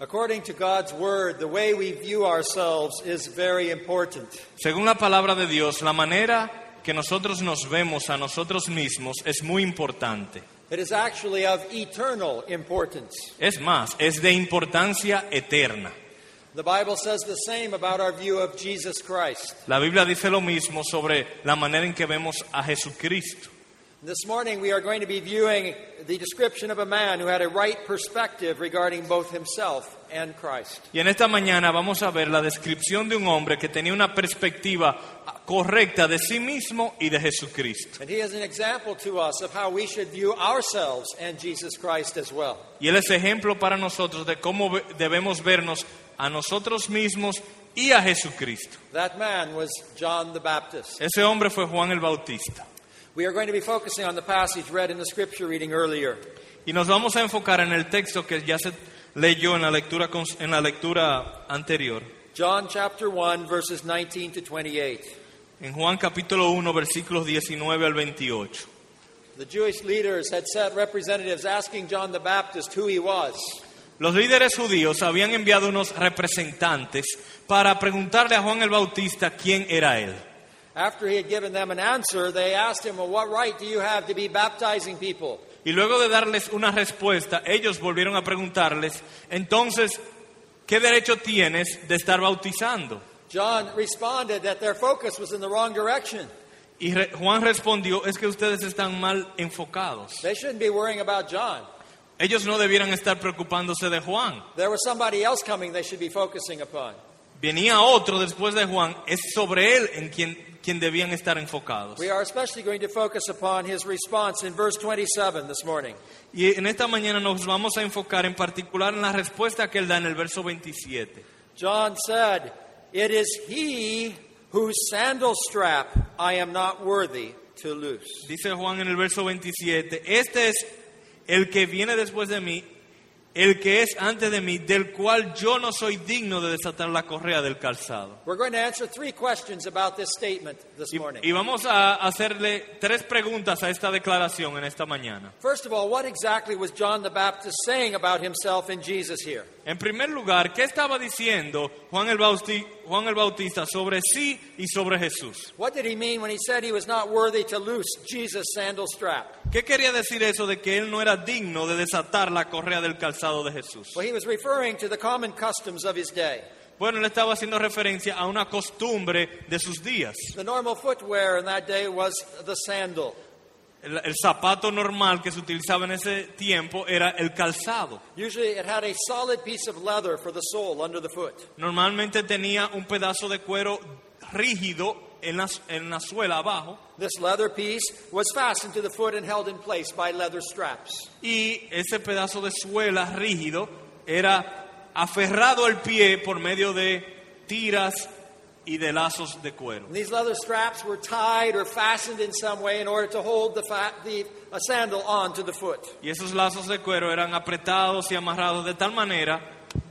According to God's Word, the way we view ourselves is very important. Según la palabra de Dios, la manera que nosotros nos vemos a nosotros mismos es muy importante. It is actually of eternal importance. Es más, es de importancia eterna. The Bible says the same about our view of Jesus Christ. La Biblia dice lo mismo sobre la manera en que vemos a Jesucristo. This morning we are going to be viewing the description of a man who had a right perspective regarding both himself and Christ. Y en esta mañana vamos a ver la descripción de un hombre que tenía una perspectiva correcta de sí mismo y de Jesucristo. And he is an example to us of how we should view ourselves and Jesus Christ as well. Y él es ejemplo para nosotros de cómo debemos vernos a nosotros mismos y a Jesucristo. That man was John the Baptist. Ese hombre fue Juan el Bautista. We are going to be focusing on the passage read in the scripture reading earlier. Y nos vamos a enfocar en el texto que ya se leyó en la lectura, en la lectura anterior. John chapter 1, verses 19 to 28. En Juan capítulo 1, versículos 19 al 28. The Jewish leaders had sent representatives asking John the Baptist who he was. Los líderes judíos habían enviado unos representantes para preguntarle a Juan el Bautista quién era él. After he had given them an answer, they asked him, Well, what right do you have to be baptizing people? Y luego de darles una respuesta, ellos volvieron a preguntarles, entonces, ¿qué derecho tienes de estar bautizando? John responded that their focus was in the wrong direction. Y re- Juan respondió, es que ustedes están mal enfocados. They shouldn't be worrying about John. Ellos no debieran estar preocupándose de Juan. There was somebody else coming they should be focusing upon. Venía otro después de Juan, es sobre él en quien, quien debían estar enfocados. We are especially going to focus upon his response in verse 27 this morning. Y en esta mañana nos vamos a enfocar en particular en la respuesta que él da en el verso 27. John said, It is he whose sandal strap I am not worthy to loose. Dice Juan en el verso 27, este es el que viene después de mí, el que es antes de mí, del cual yo no soy digno de desatar la correa del calzado. We're going to answer three questions about this statement this Y, morning. y vamos a hacerle tres preguntas a esta declaración en esta mañana. First of all, what exactly was John the Baptist saying about himself and Jesus here? En primer lugar, ¿qué estaba diciendo Juan el, Bauti- Juan el Bautista sobre sí y sobre Jesús? What did he mean when he said he was not worthy to loose Jesus' sandal strap? ¿Qué quería decir eso de que él no era digno de desatar la correa del calzado de Jesús? Well, he was referring to the common customs of his day. Bueno, él estaba haciendo referencia a una costumbre de sus días. The normal footwear in that day was the sandal. El, el zapato normal que se utilizaba en ese tiempo era el calzado. Usually it had a solid piece of leather for the sole under the foot. Normalmente tenía un pedazo de cuero rígido en la, en la suela abajo This leather piece was fastened to the foot and held in place by leather straps. y ese pedazo de suela rígido era aferrado al pie por medio de tiras y de lazos de cuero. And these leather straps were tied or fastened in some way in order to hold the, fa- the a sandal onto the foot. Y esos lazos de cuero eran apretados y amarrados de tal manera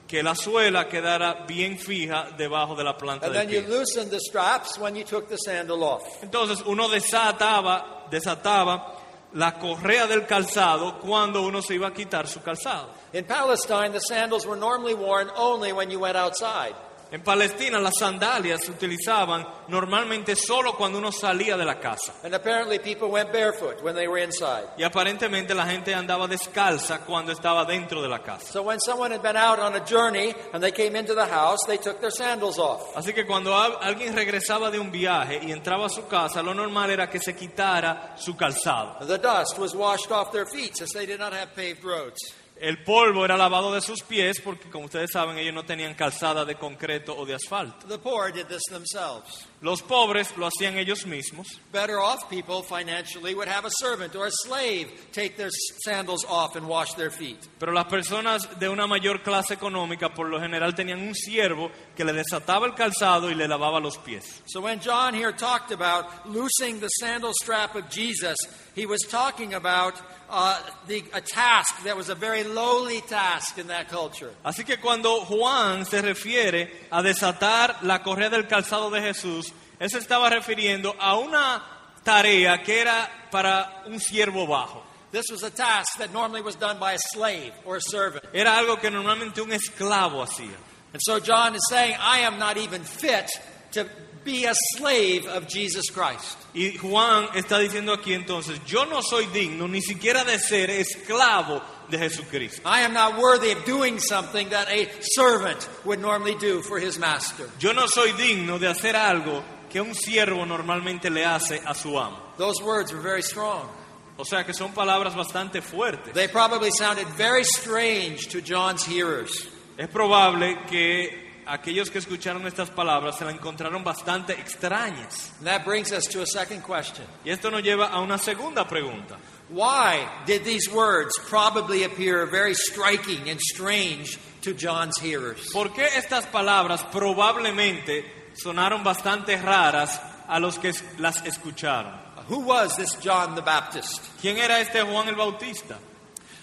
que la suela quedara bien fija debajo de la planta And del then you pie. loosened the straps when you took the sandal off. Entonces uno desataba, desataba la correa del calzado cuando uno se iba a quitar su calzado. In Palestine, the sandals were normally worn only when you went outside. En Palestina las sandalias se utilizaban normalmente solo cuando uno salía de la casa. And apparently, people went barefoot when they were inside. Y aparentemente la gente andaba descalza cuando estaba dentro de la casa. So when someone had been out on a journey and they came into the house, they took their sandals off. Así que cuando al- alguien regresaba de un viaje y entraba a su casa, lo normal era que se quitara su calzado. The dust was washed off their feet since they did not have paved roads. El polvo era lavado de sus pies porque, como ustedes saben, ellos no tenían calzada de concreto o de asfalto. The poor did this themselves. Los pobres lo hacían ellos mismos. Better off people financially would have a servant or a slave take their sandals off and wash their feet. Pero las personas de una mayor clase económica por lo general tenían un siervo que le desataba el calzado y le lavaba los pies. So when John here talked about loosing the sandal strap of Jesus, he was talking about uh, the, a task that was a very lowly task in that culture. Así que cuando Juan se refiere a desatar la correa del calzado de Jesús, él se estaba refiriendo a una tarea que era para un siervo bajo. This was a task that normally was done by a slave or a servant. Era algo que normalmente un esclavo hacía. And so John is saying, I am not even fit to be a slave of Jesus Christ. Y Juan está diciendo aquí entonces, yo no soy digno ni siquiera de ser esclavo de Jesucristo. I am not worthy of doing something that a servant would normally do for his master. Yo no soy digno de hacer algo que un siervo normalmente le hace a su amo. Those words were very strong. O sea que son palabras bastante fuertes. They probably sounded very strange to John's hearers. Es probable que aquellos que escucharon estas palabras se las encontraron bastante extrañas. That brings us to a second question. Y esto nos lleva a una segunda pregunta. Why did these words probably appear very striking and strange to John's hearers? ¿Por qué estas palabras probablemente sonaron bastante raras a los que las escucharon? Who was this John the Baptist? ¿Quién era este Juan el Bautista?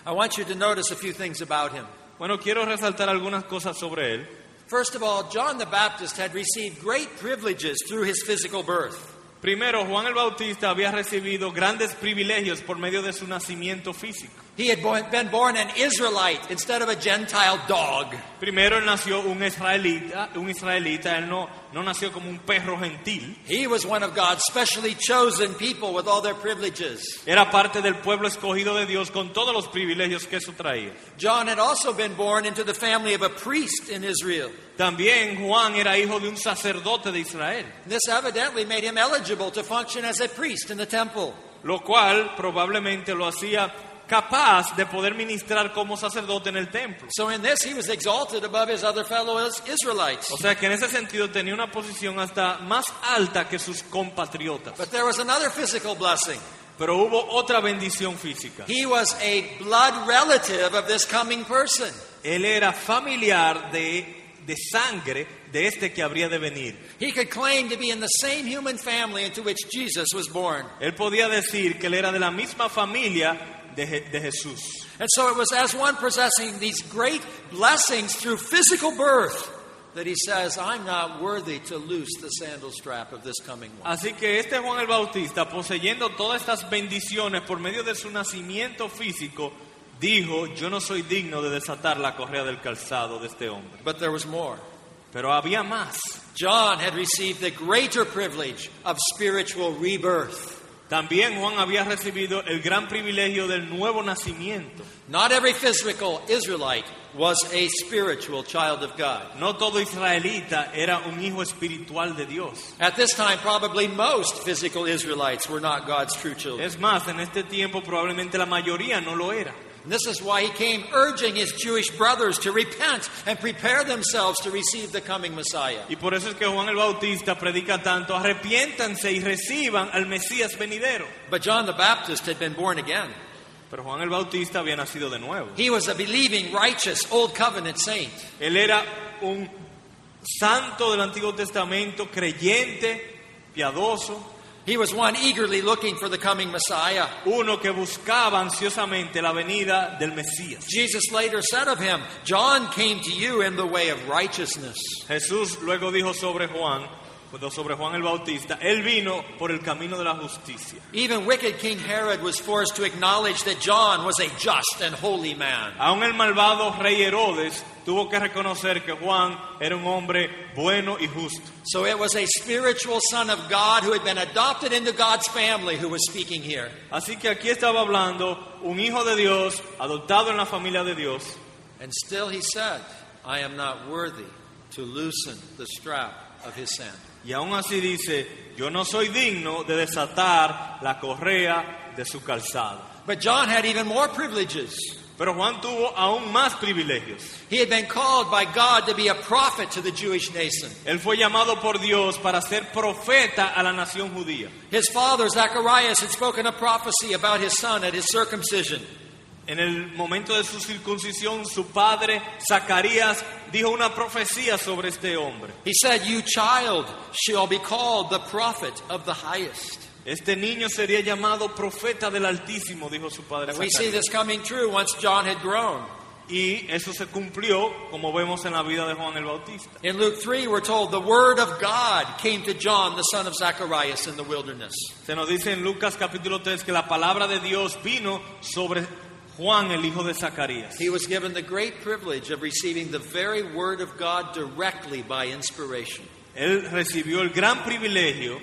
I want you to notice a few things about him. Bueno, quiero resaltar algunas cosas sobre él. First of all, John the Baptist had received great privileges through his physical birth. Primero, Juan el Bautista había recibido grandes privilegios por medio de su nacimiento físico. He had been born an Israelite instead of a Gentile dog. Primero él nació un israelita, un israelita, él no, no nació como un perro gentil, He was one of God's specially chosen people with all their privileges. era parte del pueblo escogido de Dios con todos los privilegios que eso traía. John had also been born into the family of a priest in Israel. También Juan era hijo de un sacerdote de Israel, This evidently made him eligible to function as a priest in the temple. lo cual probablemente lo hacía capaz de poder ministrar como sacerdote en el templo. So in this, he was exalted above his other fellow Is- Israelites. O sea que en ese sentido tenía una posición hasta más alta que sus compatriotas. But there was another physical blessing. Pero hubo otra bendición física. He was a blood relative of this coming person. Él era familiar de, de sangre de este que habría de venir. He could claim to be in the same human family into which Jesus was born. Él podía decir que él era de la misma familia de, de Jesús. And so it was as one possessing these great blessings through physical birth that he says, I'm not worthy to loose the sandal strap of this coming one. Así que este Juan el Bautista, poseyendo todas estas bendiciones por medio de su nacimiento físico, dijo, yo no soy digno de desatar la correa del calzado de este hombre. But there was more. Pero había más. John had received the greater privilege of spiritual rebirth. También Juan había recibido el gran privilegio del nuevo nacimiento. Not every physical Israelite was a spiritual child of God. No todo israelita era un hijo espiritual de Dios. At this time, probably most physical Israelites were not God's true children. Es más, en este tiempo probablemente la mayoría no lo era. And this is why he came urging his Jewish brothers to repent and prepare themselves to receive the coming Messiah. Y por eso es que Juan el Bautista predica tanto, arrepiéntanse y reciban al Mesías venidero. But John the Baptist had been born again. Pero Juan el Bautista había nacido de nuevo. He was a believing, righteous, old covenant saint. Él era un santo del Antiguo Testamento, creyente, piadoso, He was one eagerly looking for the coming Messiah. uno que buscaba ansiosamente la venida del Mesías. Jesus later said of him, John came to you in the way of righteousness. Jesús luego dijo sobre Juan, sobre Juan el Bautista, él vino por el camino de la justicia. Even wicked King Herod was forced to acknowledge that John was a just and holy man. Aún el malvado rey Herodes tuvo que reconocer que Juan era un hombre bueno y justo. So it was a spiritual son of God who had been adopted into God's family who was speaking here. Así que aquí estaba hablando un hijo de Dios, adoptado en la familia de Dios, And still he said, I am not worthy to loosen the strap of his sandal. Y aún así dice, yo no soy digno de desatar la correa de su calzado. But John had even more privileges. Pero Juan tuvo aún más privilegios. He had been called by God to be a prophet to the Jewish nation. Él fue llamado por Dios para ser profeta a la nación judía. His father, Zacharias, had spoken a prophecy about his son at his circumcision. En el momento de su circuncisión, su padre, Zacarías, dijo una profecía sobre este hombre. He said, You child shall be called the prophet of the highest. Este niño sería llamado profeta del Altísimo, dijo su padre And we see this coming true once John had grown. Y eso se cumplió, como vemos en la vida de Juan el Bautista. In Luke 3, we're told the word of God came to John, the son of Zacharias, in the wilderness. Se nos dice en Lucas capítulo 3 que la palabra de Dios vino sobre Juan, el hijo de Zacarías. He was given the great privilege of receiving the very word of God directly by inspiration. Él recibió el gran privilegio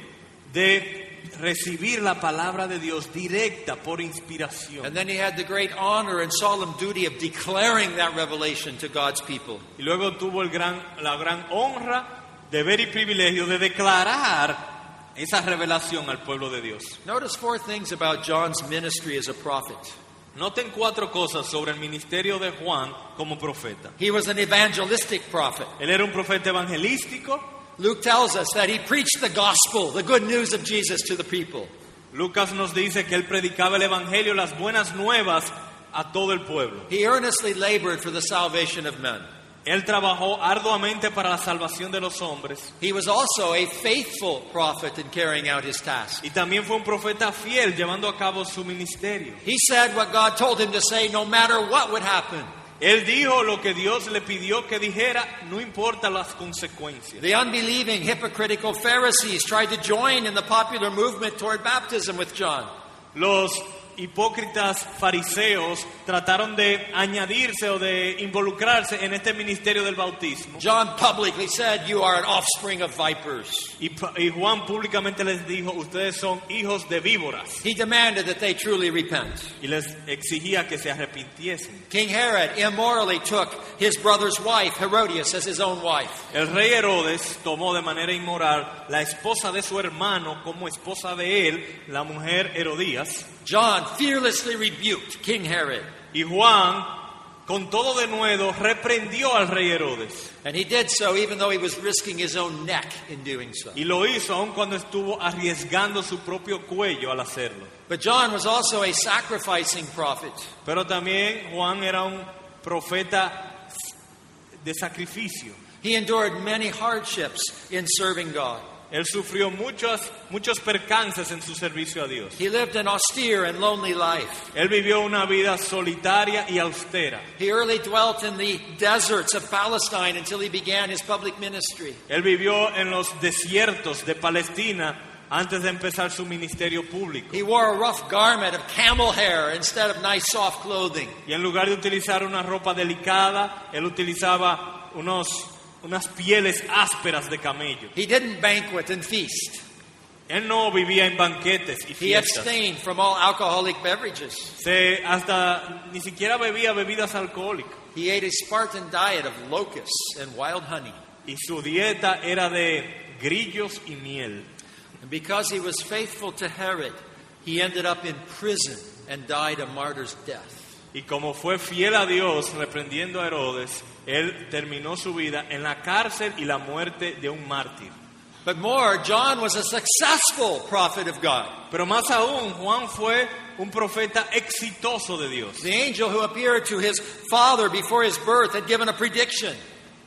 de recibir la palabra de Dios directa por inspiración. And then he had the great honor and solemn duty of declaring that revelation to God's people. Y luego tuvo el gran, la gran honra, deber y privilegio de declarar esa revelación al pueblo de Dios. Notice four things about John's ministry as a prophet. Noten cuatro cosas sobre el ministerio de Juan como profeta. He was an evangelistic prophet. Él era un profeta evangelístico. Luke tells us that he preached the gospel, the good news of Jesus, to the people. Lucas nos dice que él predicaba el evangelio, las buenas nuevas a todo el pueblo. He earnestly labored for the salvation of men. Él trabajó arduamente para la salvación de los hombres He was also a faithful prophet in carrying out his task. y también fue un profeta fiel llevando a cabo su ministerio. He said what God told him to say no matter what would happen. Él dijo lo que Dios le pidió que dijera, no importa las consecuencias. The unbelieving, hypocritical Pharisees tried to join in the popular movement toward baptism with John. Los hipócritas fariseos trataron de añadirse o de involucrarse en este ministerio del bautismo. John publicly said, You are an offspring of vipers. Y, y Juan públicamente les dijo, ustedes son hijos de víboras. He demanded that they truly repent. Y les exigía que se arrepintiesen. King Herod immorally took his brother's wife, Herodias, as his own wife. El rey Herodes tomó de manera inmoral la esposa de su hermano como esposa de él, la mujer Herodías. John fearlessly rebuked King Herod. Y Juan, con todo de nuevo, reprendió al rey Herodes. And he did so even though he was risking his own neck in doing so. Y lo hizo aun cuando estuvo arriesgando su propio cuello al hacerlo. But John was also a sacrificing prophet. Pero también Juan era un profeta de sacrificio. He endured many hardships in serving God. Él sufrió muchos, muchos percances en su servicio a Dios. He lived an austere and lonely life. Él vivió una vida solitaria y austera. He early dwelt in the deserts of Palestine until he began his public ministry. Él vivió en los desiertos de Palestina antes de empezar su ministerio público. He wore a rough garment of camel hair instead of nice soft clothing. Y en lugar de utilizar una ropa delicada, él utilizaba unos, unas pieles ásperas de camello. He didn't banquet and feast. Él no vivía en banquetes y He fiestas. abstained from all alcoholic beverages. Se, hasta ni siquiera bebía bebidas alcohólicas. He ate a Spartan diet of locusts and wild honey. Y su dieta era de grillos y miel. And because he was faithful to Herod, he ended up in prison and died a martyr's death. Y como fue fiel a Dios reprendiendo a Herodes, él terminó su vida en la cárcel y la muerte de un mártir. But more, John was a successful prophet of God. Pero más aún, Juan fue un profeta exitoso de Dios. The angel who appeared to his father before his birth had given a prediction.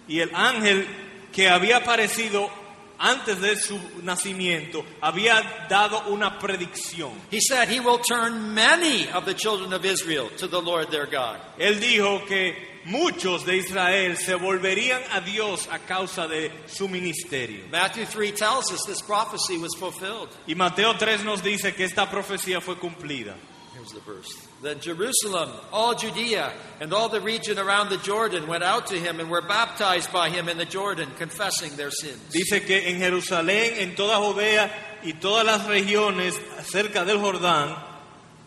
Y el ángel que había aparecido antes de su nacimiento había dado una predicción. He said he will turn many of the children of Israel to the Lord their God. Él dijo que muchos de Israel se volverían a Dios a causa de su ministerio. Matthew 3 tells us this prophecy was fulfilled. Y Mateo 3 nos dice que esta profecía fue cumplida. Here's the verse. Then Jerusalem, all Judea, and all the region around the Jordan went out to him and were baptized by him in the Jordan, confessing their sins. Dice que en Jerusalén, en toda Judea y todas las regiones cerca del Jordán,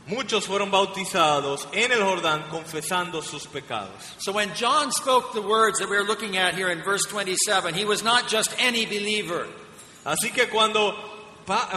muchos fueron bautizados en el Jordán confesando sus pecados. So when John spoke the words that we're looking at here in verse 27, he was not just any believer. Así que cuando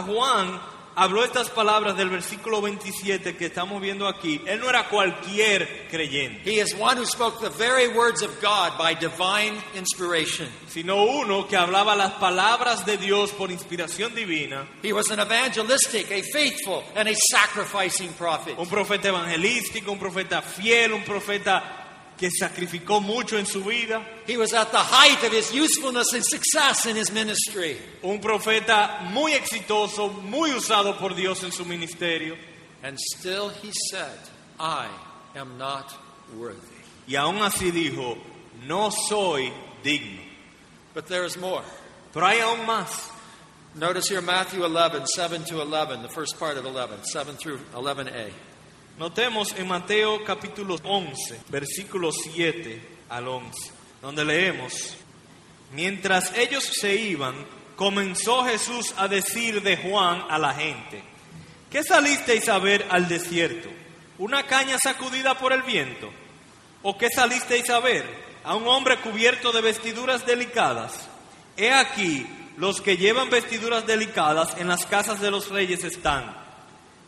Juan habló estas palabras del versículo 27 que estamos viendo aquí, él no era cualquier creyente, He is one who spoke the very words of God by divine inspiration. sino uno que hablaba las palabras de Dios por inspiración divina, He was an evangelistic, a faithful, and a sacrificing prophet. un profeta evangelístico, un profeta fiel, un profeta que sacrificó mucho en su vida, He was at the height of his usefulness and success in his ministry. un profeta muy exitoso, muy usado por Dios en su ministerio. And still he said, I am not worthy. Y aún así dijo, no soy digno. But there is more. Pero hay aún más. Notice here Matthew 11, 7 to 11, the first part of 11, 7 through 11a. Notemos en Mateo capítulo 11, versículo 7 al 11, donde leemos, mientras ellos se iban, comenzó Jesús a decir de Juan a la gente, ¿qué salisteis a ver al desierto? ¿Una caña sacudida por el viento? ¿O qué salisteis a ver? ¿A un hombre cubierto de vestiduras delicadas? He aquí, los que llevan vestiduras delicadas en las casas de los reyes están.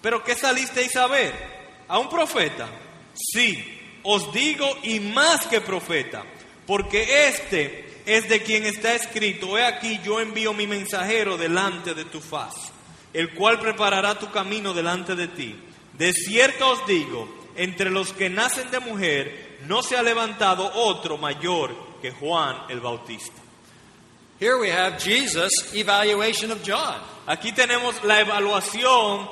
¿Pero qué salisteis a ver? ¿A un profeta? Sí, os digo y más que profeta, porque este es de quien está escrito, he aquí yo envío mi mensajero delante de tu faz, el cual preparará tu camino delante de ti. De cierto os digo, entre los que nacen de mujer no se ha levantado otro mayor que Juan el Bautista. Here we have Jesus' evaluation of John. Aquí tenemos la evaluación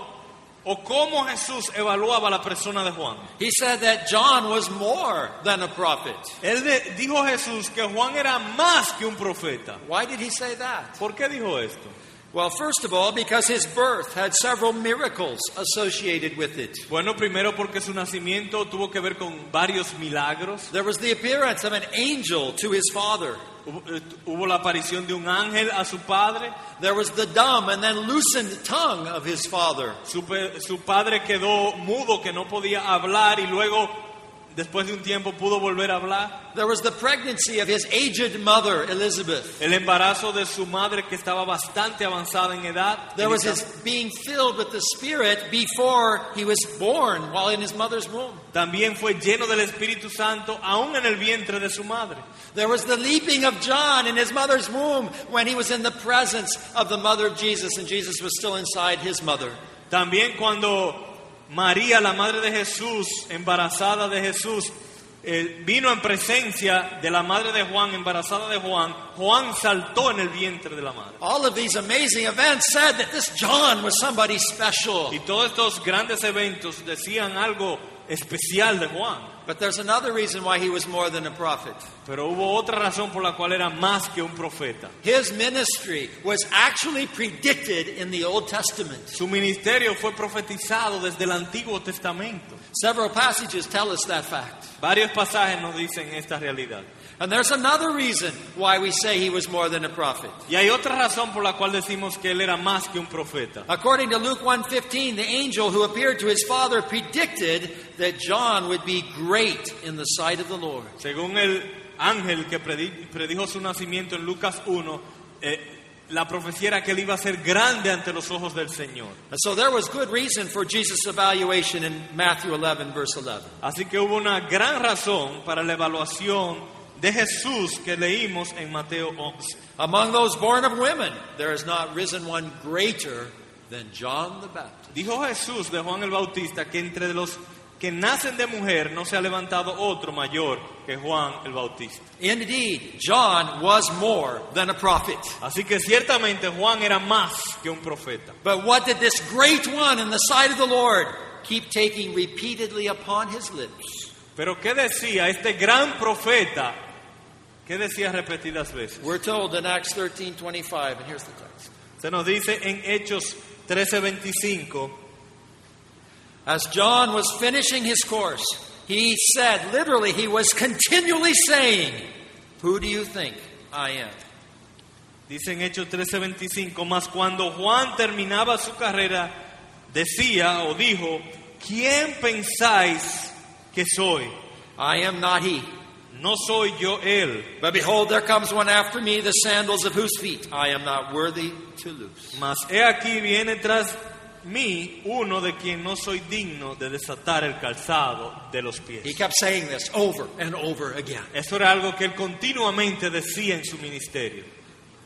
o cómo Jesús evaluaba la persona de Juan. He said that John was more than a prophet. Él de- dijo Jesús que Juan era más que un profeta. Why did he say that? ¿Por qué dijo esto? Well, first of all, because his birth had several miracles associated with it. Bueno, primero porque su nacimiento tuvo que ver con varios milagros. There was the appearance of an angel to his father. Hubo, eh, la aparición de un ángel a su padre. There was the dumb and then loosened tongue of his father. Su, su padre quedó mudo, que no podía hablar y luego, después de un tiempo, pudo volver a hablar. There was the pregnancy of his aged mother, Elizabeth. El embarazo de su madre, que estaba bastante avanzada en edad. There was his being filled with the Spirit before he was born while in his mother's womb. También fue lleno del Espíritu Santo, aún en el vientre de su madre. There was the leaping of John in his mother's womb when he was in the presence of the mother of Jesus and Jesus was still inside his mother. También cuando María, la madre de Jesús, embarazada de Jesús, eh, vino en presencia de la madre de Juan, embarazada de Juan, Juan saltó en el vientre de la madre. All of these amazing events said that this John was somebody special. Y todos estos grandes eventos decían algo especial de Juan. But there's another reason why he was more than a prophet. Pero hubo otra razón por la cual era más que un profeta. His ministry was actually predicted in the Old Testament. Su ministerio fue profetizado desde el Antiguo Testamento. Several passages tell us that fact. Varios pasajes nos dicen esta realidad. And there's another reason why we say he was more than a prophet. Y hay otra razón por la cual decimos que él era más que un profeta. According to Luke 1:15, the angel who appeared to his father predicted that John would be great in the sight of the Lord. Según el ángel que predi- predijo su nacimiento en Lucas 1, eh, la profecía era que él iba a ser grande ante los ojos del Señor. So there was good reason for Jesus' evaluation in Matthew 11 verse 11. Así que hubo una gran razón para la evaluación de Jesús que leímos en Mateo 11. Among those born of women, there has not risen one greater than John the Baptist. Dijo Jesús de Juan el Bautista que entre los que nacen de mujer no se ha levantado otro mayor que Juan el Bautista. Indeed, John was more than a prophet. Así que ciertamente Juan era más que un profeta. But what did this great one in the sight of the Lord keep taking repeatedly upon his lips? Pero ¿qué decía este gran profeta? ¿Qué decía repetidas veces? We're told in Acts 13 25, and here's the text. Se nos dice en Hechos 13:25, As John was finishing his course, he said, literally, he was continually saying, Who do you think I am? dice en Hechos 13:25, mas cuando Juan terminaba su carrera, decía o dijo, ¿quién pensáis que soy? I am not he. No soy yo él, But behold, there comes one after me, the sandals of whose feet I am not worthy to loose. mas he aquí viene tras mí uno de quien no soy digno de desatar el calzado de los He pies. kept saying this over and over again. Eso era algo que él continuamente decía en su ministerio.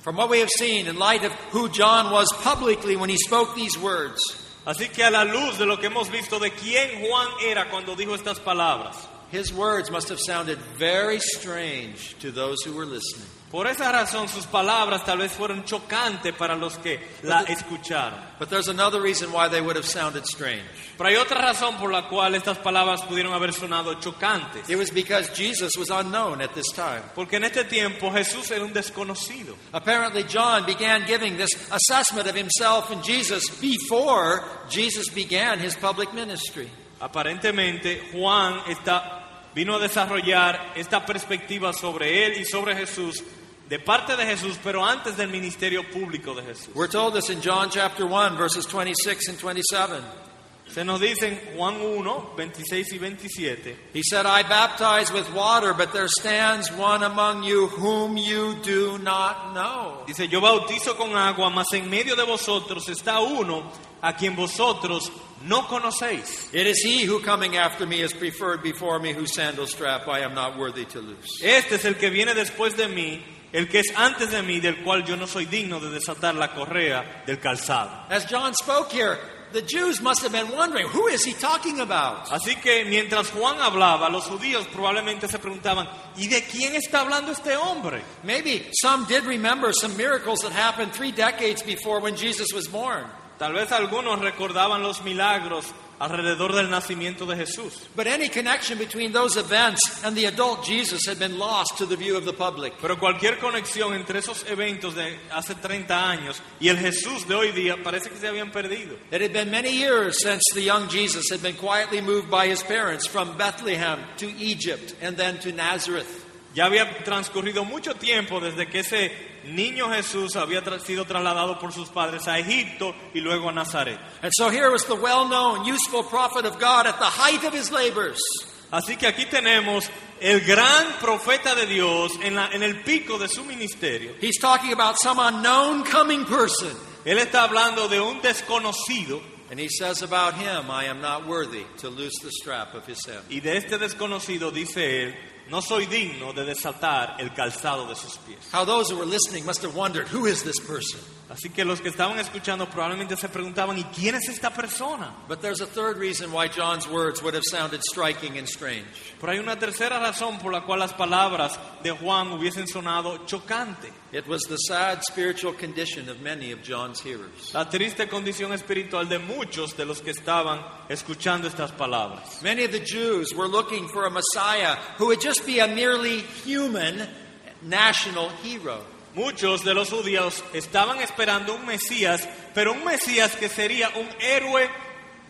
From what we have seen, in light of who John was publicly when he spoke these words, Así que a la luz de lo que hemos visto de quién Juan era cuando dijo estas palabras, his words must have sounded very strange to those who were listening. Por esa razón sus palabras tal vez fueron chocantes para los que la escucharon. But there's another reason why they would have sounded strange. Pero hay otra razón por la cual estas palabras pudieron haber sonado chocantes. It was because Jesus was unknown at this time. Porque en este tiempo Jesús era un desconocido. Apparently, John began giving this assessment of himself and Jesus before Jesus began his public ministry. Aparentemente Juan está, vino a desarrollar esta perspectiva sobre él y sobre Jesús de parte de Jesús, pero antes del ministerio público de Jesús. We're told this in John chapter 1, verses 26 and 27. Se nos dice en Juan 1, 26 y 27. He said, I baptize with water, but there stands one among you whom you do not know. Dice, yo bautizo con agua, mas en medio de vosotros está uno a quien vosotros no conocéis. It is he who coming after me is preferred before me, whose sandal strap I am not worthy to loose. Este es el que viene después de mí, el que es antes de mí, del cual yo no soy digno de desatar la correa del calzado. As John spoke here, the Jews must have been wondering, who is he talking about? Así que mientras Juan hablaba, los judíos probablemente se preguntaban, ¿y de quién está hablando este hombre? Maybe some did remember some miracles that happened three decades before when Jesus was born. Tal vez algunos recordaban los milagros alrededor del nacimiento de Jesús. But any connection between those events and the adult Jesus had been lost to the view of the public. Pero cualquier conexión entre esos eventos de hace 30 años y el Jesús de hoy día parece que se habían perdido. It had been many years since the young Jesus had been quietly moved by his parents from Bethlehem to Egypt and then to Nazareth. Ya había transcurrido mucho tiempo desde que ese niño Jesús había tra- sido trasladado por sus padres a Egipto y luego a Nazaret. And so here was the well known, useful prophet of God at the height of his labors. Así que aquí tenemos el gran profeta de Dios en, la- en el pico de su ministerio. He's talking about some unknown coming person. Él está hablando de un desconocido And he says about him, I am not worthy to loose the strap of his sandal. y de este desconocido dice él, no soy digno de desatar el calzado de sus pies. How those who were listening must have wondered, who is this person? Así que los que estaban escuchando probablemente se preguntaban, ¿y quién es esta persona? But there's a third reason why John's words would have sounded striking and strange. Pero hay una tercera razón por la cual las palabras de Juan hubiesen sonado chocante. It was the sad spiritual condition of many of John's hearers. La triste condición espiritual de muchos de los que estaban escuchando estas palabras. Many of the Jews were looking for a Messiah who would just be a merely human national hero. Muchos de los judíos estaban esperando un Mesías, pero un Mesías que sería un héroe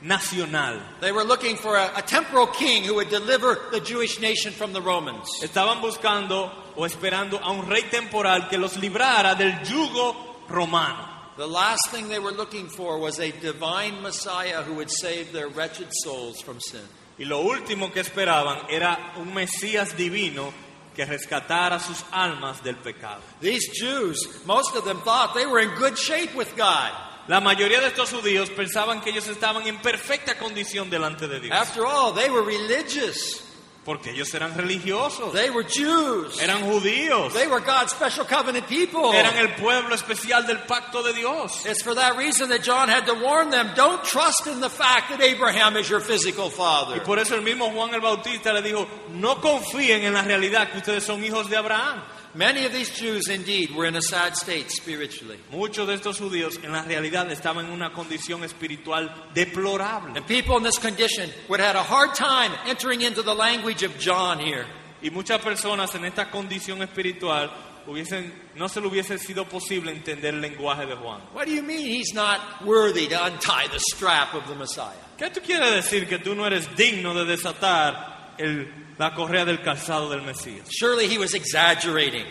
nacional. They were looking for a, a temporal king who would deliver the Jewish nation from the Romans. Estaban buscando o esperando a un rey temporal que los librara del yugo romano. The last thing they were looking for was a divine Messiah who would save their wretched souls from sin. Y lo último que esperaban era un Mesías divino que rescatara sus almas del pecado. These Jews, most of them thought they were in good shape with God. La mayoría de estos judíos pensaban que ellos estaban en perfecta condición delante de Dios, After all, they were religious. Porque ellos eran religiosos, They were Jews. eran judíos, They were God's special covenant people. eran el pueblo especial del pacto de Dios. It's for that reason that John had to warn them don't trust in the fact that Abraham is your physical Y father. por eso el mismo Juan el Bautista le dijo, no confíen en la realidad que ustedes son hijos de Abraham. Many of these Jews, indeed, were in a sad state spiritually. Muchos de estos judíos en la realidad estaban en una condición espiritual deplorable. And people in this condition would have had a hard time entering into the language of John here. Y muchas personas en esta condición espiritual hubiesen, no se le hubiese sido posible entender el lenguaje de Juan. What do you mean he's not worthy to untie the strap of the Messiah? ¿Qué tú quieres decir que tú no eres digno de desatar el- la correa del calzado del Mesías? Surely he was exaggerating.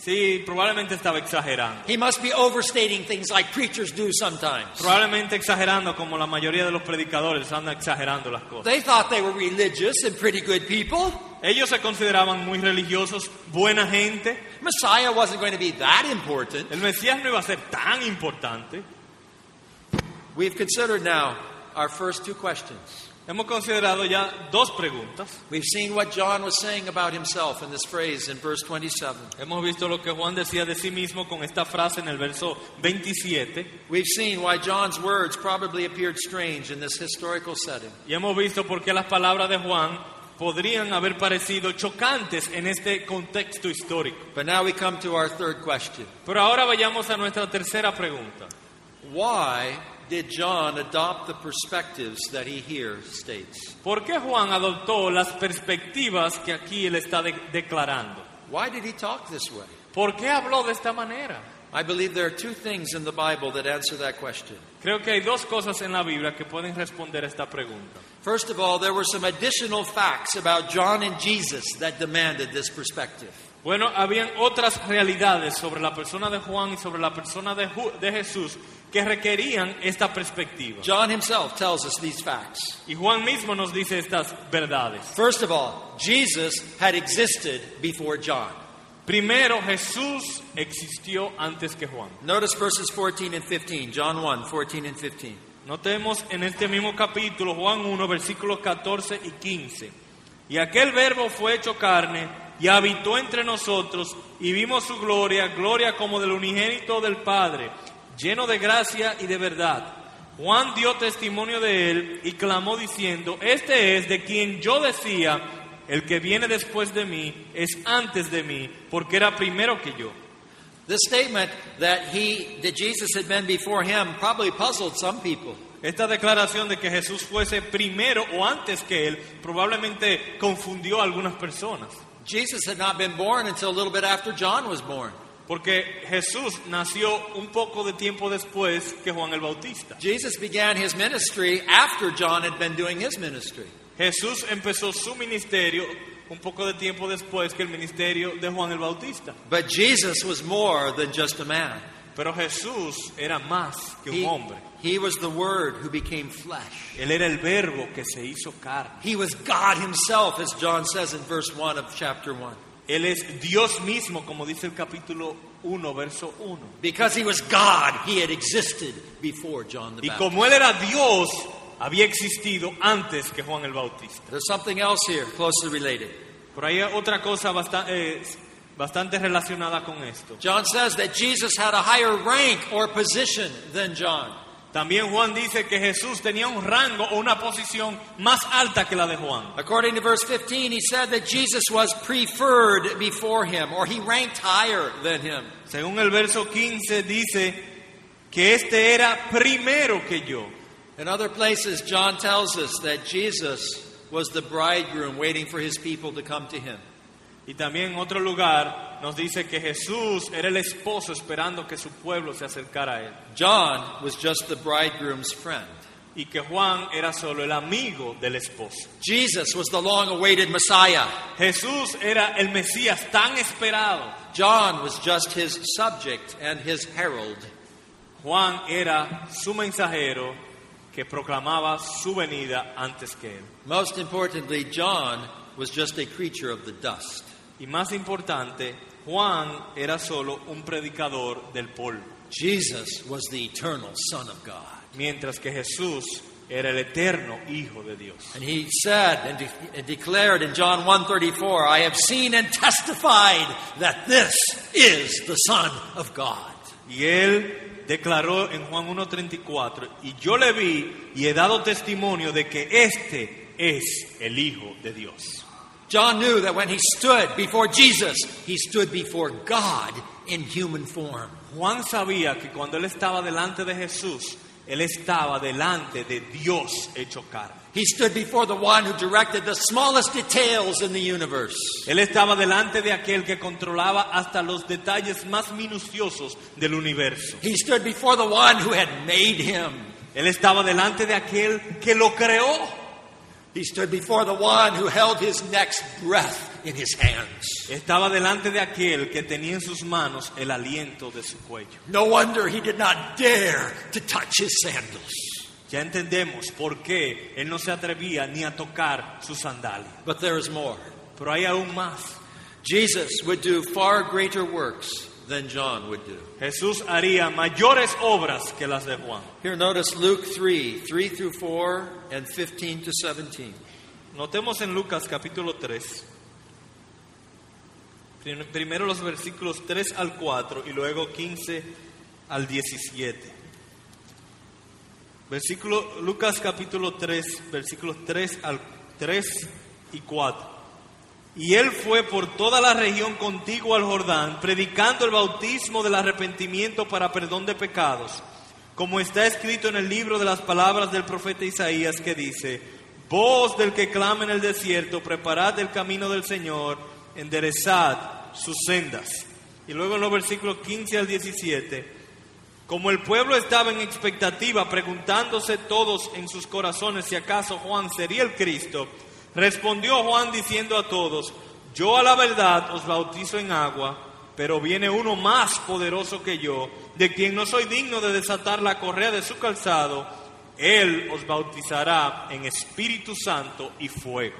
Sí, probablemente estaba exagerando. He must be overstating things like preachers do sometimes. Probablemente exagerando como la mayoría de los predicadores andan exagerando las cosas. They thought they were religious and pretty good people. Ellos se consideraban muy religiosos, buena gente. Messiah wasn't going to be that important. El Mesías no iba a ser tan importante. We've considered now our first two questions. Hemos considerado ya dos preguntas. We've seen what John was saying about himself in this phrase in verse 27. Hemos visto lo que Juan decía de sí mismo con esta frase en el verso 27 We've seen why John's words probably appeared strange in this historical setting. y hemos visto por qué las palabras de Juan podrían haber parecido chocantes en este contexto histórico. But now we come to our third question. Pero ahora vayamos a nuestra tercera pregunta. Why did John adopt the perspectives that he here states? ¿Por qué Juan adoptó las perspectivas que aquí él está de- declarando? Why did he talk this way? ¿Por qué habló de esta manera? I believe there are two things in the Bible that answer that question. Creo que hay dos cosas en la Biblia que pueden responder esta pregunta. First of all, there were some additional facts about John and Jesus that demanded this perspective. Bueno, habían otras realidades sobre la persona de Juan y sobre la persona de, Ju- de Jesús que requerían esta perspectiva. John himself tells us these facts. Y Juan mismo nos dice estas verdades. First of all, Jesus had existed before John. Primero, Jesús existió antes que Juan. Notice verses 14 and 15, John 1, 14 and 15. Notemos en este mismo capítulo, Juan 1, versículos 14 y 15. Y aquel verbo fue hecho carne y habitó entre nosotros y vimos su gloria, gloria como del unigénito del Padre, lleno de gracia y de verdad. Juan dio testimonio de él y clamó diciendo, este es de quien yo decía, el que viene después de mí es antes de mí, porque era primero que yo. This statement that he that Jesus had been before him probably puzzled some people. Esta declaración de que Jesús fuese primero o antes que él probablemente confundió a algunas personas, Jesus had not been born until a little bit after John was born. Porque Jesús nació un poco de tiempo después que Juan el Bautista. Jesus began his ministry after John had been doing his ministry. Jesús empezó su ministerio un poco de tiempo después que el ministerio de Juan el Bautista. But Jesus was more than just a man. Pero Jesús era más que un He, hombre. he was the Word who became flesh. Él era el verbo que se hizo carne. He was God Himself, as John says in verse 1 of chapter 1. Él es Dios mismo, como dice el capítulo 1, verso 1. Because He was God, He had existed before John the Y Baptist. como Él era Dios, había existido antes que Juan el Bautista. There's something else here closely related. Por ahí hay otra cosa bastante, bastante relacionada con esto. John says that Jesus had a higher rank or position than John. También Juan dice que Jesús tenía un rango o una posición más alta que la de Juan. According to verse 15, he said that Jesus was preferred before him, or he ranked higher than him. Según el verso 15 dice que este era primero que yo. In other places, John tells us that Jesus was the bridegroom waiting for his people to come to him. Y también en otro lugar nos dice que Jesús era el esposo esperando que su pueblo se acercara a él. John was just the bridegroom's friend. Y que Juan era solo el amigo del esposo. Jesus was the long awaited Messiah. Jesús era el Mesías tan esperado. John was just his subject and his herald. Juan era su mensajero que proclamaba su venida antes que él. Most importantly, John was just a creature of the dust. Y más importante, Juan era solo un predicador del polvo, Jesus was the eternal Son of God. mientras que Jesús era el eterno Hijo de Dios. And he said and, de- and declared in John 1:34, I have seen and testified that this is the Son of God. Y él declaró en Juan 1.34, y yo le vi y he dado testimonio de que este es el Hijo de Dios. John knew that when he stood before Jesus, he stood before God in human form. Juan sabía que cuando él estaba delante de Jesús, él estaba delante de Dios hecho carne. He stood before the one who directed the smallest details in the universe. Él estaba delante de aquel que controlaba hasta los detalles más minuciosos del universo. He stood before the one who had made him. Él estaba delante de aquel que lo creó. He stood before the one who held his next breath in his hands. Estaba delante de aquel que tenía en sus manos el aliento de su cuello. No wonder he did not dare to touch his sandals. Ya entendemos por qué él no se atrevía ni a tocar su sandalia. But there is more. Pero hay aún más. Jesus would do far greater works than John would do. Jesús haría mayores obras que las de Juan. Here, notice Luke 3 3 through 4 and 15 to 17. Notemos en Lucas capítulo 3, prim- primero los versículos 3 al 4 y luego 15 al 17. Versículo, Lucas capítulo 3, versículos 3 al 3 y 4. Y él fue por toda la región contigua al Jordán, predicando el bautismo del arrepentimiento para perdón de pecados, como está escrito en el libro de las palabras del profeta Isaías que dice, voz del que clama en el desierto, preparad el camino del Señor, enderezad sus sendas. Y luego en los versículos 15 al 17, como el pueblo estaba en expectativa, preguntándose todos en sus corazones si acaso Juan sería el Cristo, Respondió Juan diciendo a todos, yo a la verdad os bautizo en agua, pero viene uno más poderoso que yo, de quien no soy digno de desatar la correa de su calzado, él os bautizará en Espíritu Santo y fuego.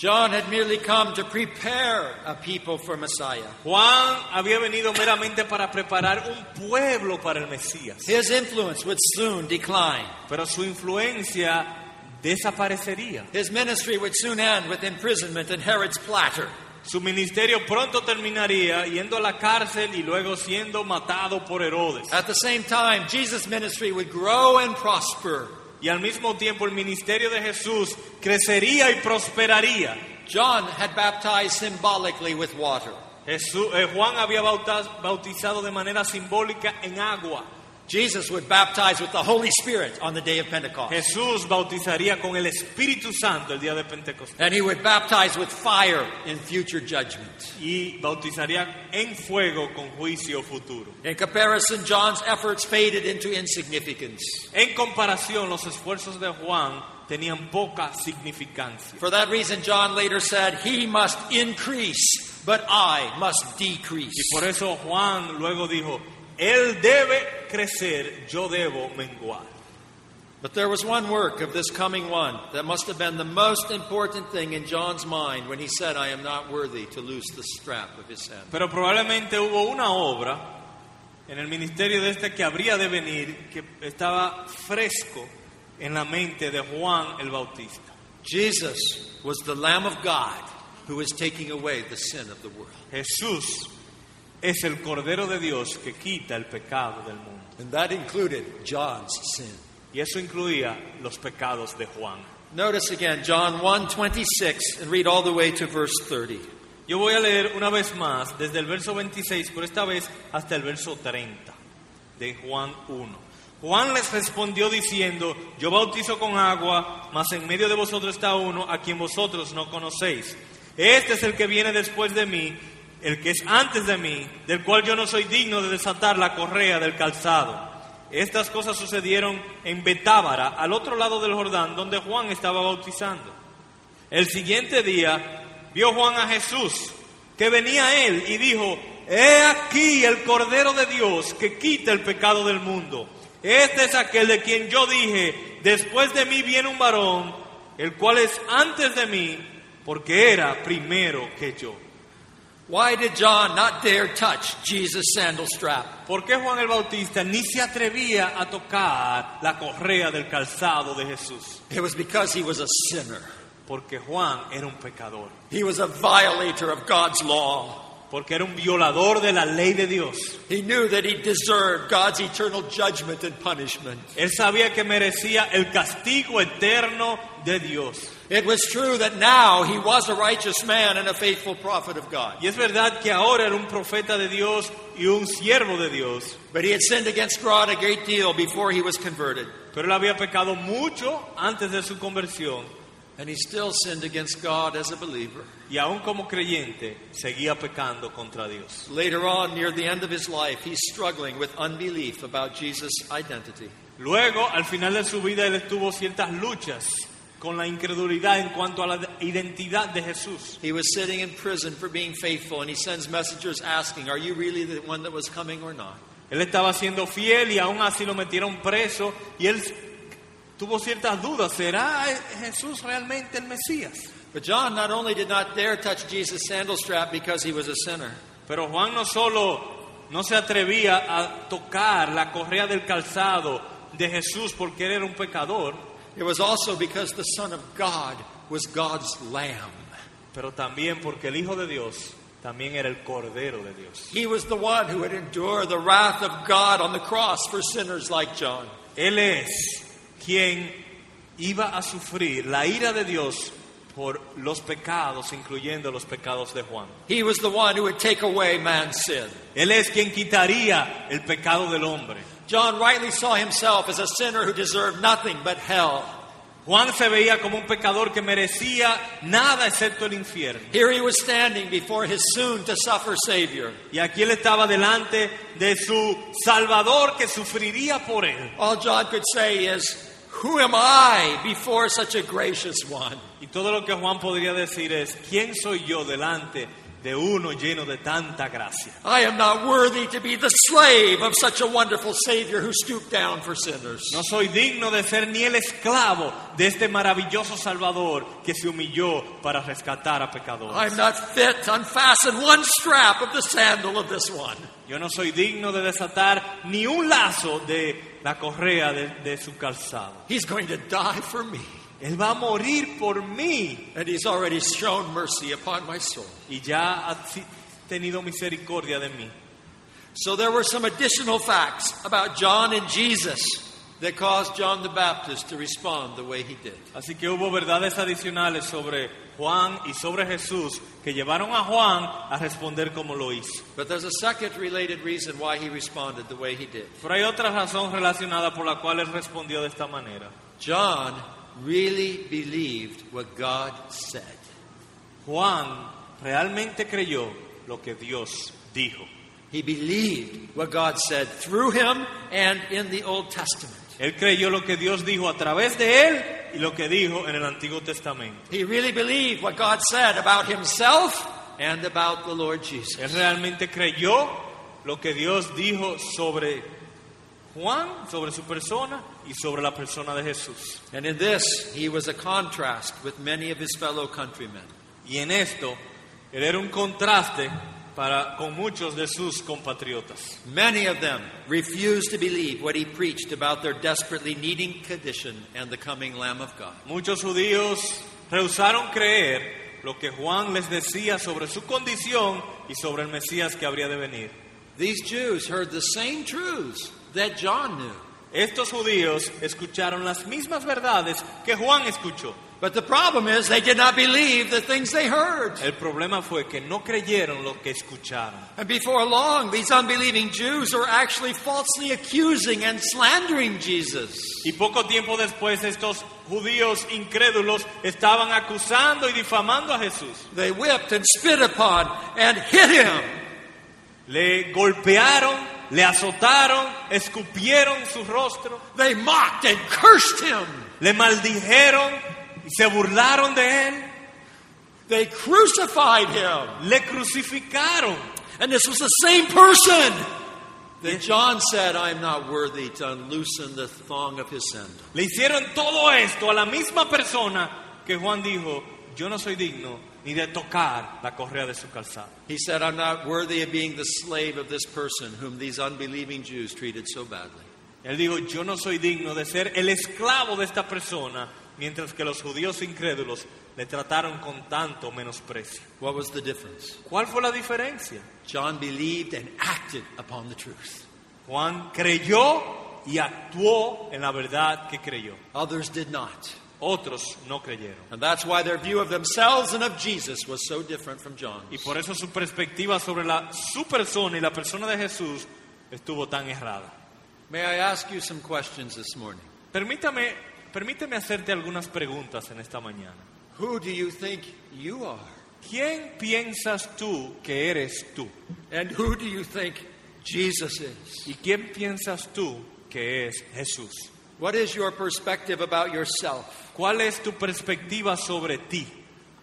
John had merely come to prepare a people for Messiah. Juan había venido meramente para preparar un pueblo para el Mesías, His influence would soon decline. pero su influencia desaparecería. His ministry would soon end with imprisonment and Herod's platter. Su ministerio pronto terminaría yendo a la cárcel y luego siendo matado por Herodes. At the same time, Jesus' ministry would grow and prosper. Y al mismo tiempo el ministerio de Jesús crecería y prosperaría. John had baptized symbolically with water. Jesús, eh, Juan había bautizado de manera simbólica en agua. Jesus would baptize with the Holy Spirit on the day of Pentecost. Jesús bautizaría con el Espíritu Santo el día de Pentecostés. And he would baptize with fire in future judgment. Y bautizaría en fuego con juicio futuro. In comparison, John's efforts faded into insignificance. En comparación, los esfuerzos de Juan tenían poca significancia. For that reason, John later said, He must increase, but I must decrease. Y por eso Juan luego dijo, Él debe crecer, yo debo menguar. But there was one work of this coming one that must have been the most important thing in John's mind when he said, I am not worthy to loose the strap of his sandal. Pero probablemente hubo una obra en el ministerio de este que habría de venir, que estaba fresco en la mente de Juan el Bautista. Jesus was the Lamb of God who was taking away the sin of the world. Jesús es el Cordero de Dios que quita el pecado del mundo. And that included John's sin. Y eso incluía los pecados de Juan. Notice again John 1:26 and read all the way to verse 30. Yo voy a leer una vez más desde el verso 26, pero esta vez hasta el verso 30 de Juan 1. Juan les respondió diciendo, yo bautizo con agua, mas en medio de vosotros está uno a quien vosotros no conocéis. Este es el que viene después de mí, el que es antes de mí, del cual yo no soy digno de desatar la correa del calzado. Estas cosas sucedieron en Betábara, al otro lado del Jordán, donde Juan estaba bautizando. El siguiente día vio Juan a Jesús, que venía a él y dijo, He aquí el Cordero de Dios que quita el pecado del mundo. Este es aquel de quien yo dije, después de mí viene un varón, el cual es antes de mí, porque era primero que yo. Why did John not dare touch Jesus' sandal strap? ¿Por qué Juan el Bautista ni se atrevía a tocar la correa del calzado de Jesús? It was because he was a sinner. Porque Juan era un pecador, He was a violator of God's law. porque era un violador de la ley de Dios. He knew that he deserved God's eternal judgment and punishment. Él sabía que merecía el castigo eterno de Dios. It was true that now he was a righteous man and a faithful prophet of God. Y es verdad que ahora era un profeta de Dios y un siervo de Dios. But he had sinned against God a great deal before he was converted. Pero él había pecado mucho antes de su conversión And he still sinned against God as a believer. y aún como creyente seguía pecando contra Dios. Later on, near the end of his life, he's struggling with unbelief about Jesus' identity. Luego, al final de su vida, él tuvo ciertas luchas con la incredulidad en cuanto a la identidad de Jesús. He was sitting in prison for being faithful, and he sends messengers asking, Are you really the one that was coming or not? Él estaba siendo fiel y aún así lo metieron preso y él tuvo ciertas dudas. ¿Será Jesús realmente el Mesías? But John not only did not dare touch Jesus' sandal strap because he was a sinner, Pero Juan no solo no se atrevía a tocar la correa del calzado de Jesús porque él era un pecador, it was also because the Son of God was God's Lamb. pero también porque el Hijo de Dios también era el Cordero de Dios. He was the one who would endure the wrath of God on the cross for sinners like John. Él es quien iba a sufrir la ira de Dios por los pecados, incluyendo los pecados de Juan. He was the one who would take away man's sin. Él es quien quitaría el pecado del hombre. John rightly saw himself as a sinner who deserved nothing but hell. Juan se veía como un pecador que merecía nada excepto el infierno. Here he was standing before his soon to suffer Savior. Y aquí él estaba delante de su Salvador que sufriría por él. All John could say is, Who am I before such a gracious one? Y todo lo que Juan podría decir es, ¿quién soy yo delante de uno lleno de tanta gracia? I am not worthy to be the slave of such a wonderful Savior who stooped down for sinners. No soy digno de ser ni el esclavo de este maravilloso Salvador que se humilló para rescatar a pecadores. I'm not fit to unfasten one strap of the sandal of this one. Yo no soy digno de desatar ni un lazo de la correa de, de su calzado. He's going to die for me. Él va a morir por mí And he's already shown mercy upon my soul. y ya ha tenido misericordia de mí. So there were some additional facts about John and Jesus that caused John the Baptist to respond the way he did. Así que hubo verdades adicionales sobre Juan y sobre Jesús que llevaron a Juan a responder como lo hizo. But there's a second related reason why he responded the way he did. Pero hay otra razón relacionada por la cual él respondió de esta manera. John really believed what God said. Juan realmente creyó lo que Dios dijo. He believed what God said through him and in the Old Testament. Él creyó lo que Dios dijo a través de él y lo que dijo en el Antiguo Testamento. He really believed what God said about himself and about the Lord Jesus. Él realmente creyó lo que Dios dijo sobre Juan, sobre su persona y sobre la persona de Jesús. And in this, he was a contrast with many of his fellow countrymen. Y en esto, él era un contraste para, con muchos de sus compatriotas. Many of them refused to believe what he preached about their desperately needing condition and the coming Lamb of God. Muchos judíos rehusaron creer lo que Juan les decía sobre su condición y sobre el Mesías que habría de venir. These Jews heard the same truths that John knew. Estos judíos escucharon las mismas verdades que Juan escuchó. But the problem is they did not believe the things they heard. El problema fue que no creyeron lo que escucharon. And before long, these unbelieving Jews are actually falsely accusing and slandering Jesus. Y poco tiempo después estos judíos incrédulos estaban acusando y difamando a Jesús. They whipped and spit upon and hit him. Le golpearon, le azotaron, escupieron su rostro, They mocked and cursed him. le maldijeron y se burlaron de él, They crucified him. le crucificaron. And this was the same person that John said, I'm not worthy to unloosen the thong of his sandal. Le hicieron todo esto a la misma persona que Juan dijo, yo no soy digno ni de tocar la correa de su calzado. He said, I'm not worthy of being the slave of this person whom these unbelieving Jews treated so badly. Él dijo, yo no soy digno de ser el esclavo de esta persona, mientras que los judíos incrédulos le trataron con tanto menosprecio. What was the difference? ¿Cuál fue la diferencia? John believed and acted upon the truth. Juan creyó y actuó en la verdad que creyó. Others did not. Otros no creyeron. And that's why their view of themselves and of Jesus was so different from Y John's. por eso su perspectiva sobre la, su persona y la persona de Jesús estuvo tan errada. May I ask you some questions this morning? Permítame, permíteme hacerte algunas preguntas en esta mañana. Who do you think you are? ¿Quién piensas tú que eres tú? And who do you think Jesus is? ¿Y quién piensas tú que es Jesús? What is your perspective about yourself? ¿Cuál es tu perspectiva sobre ti?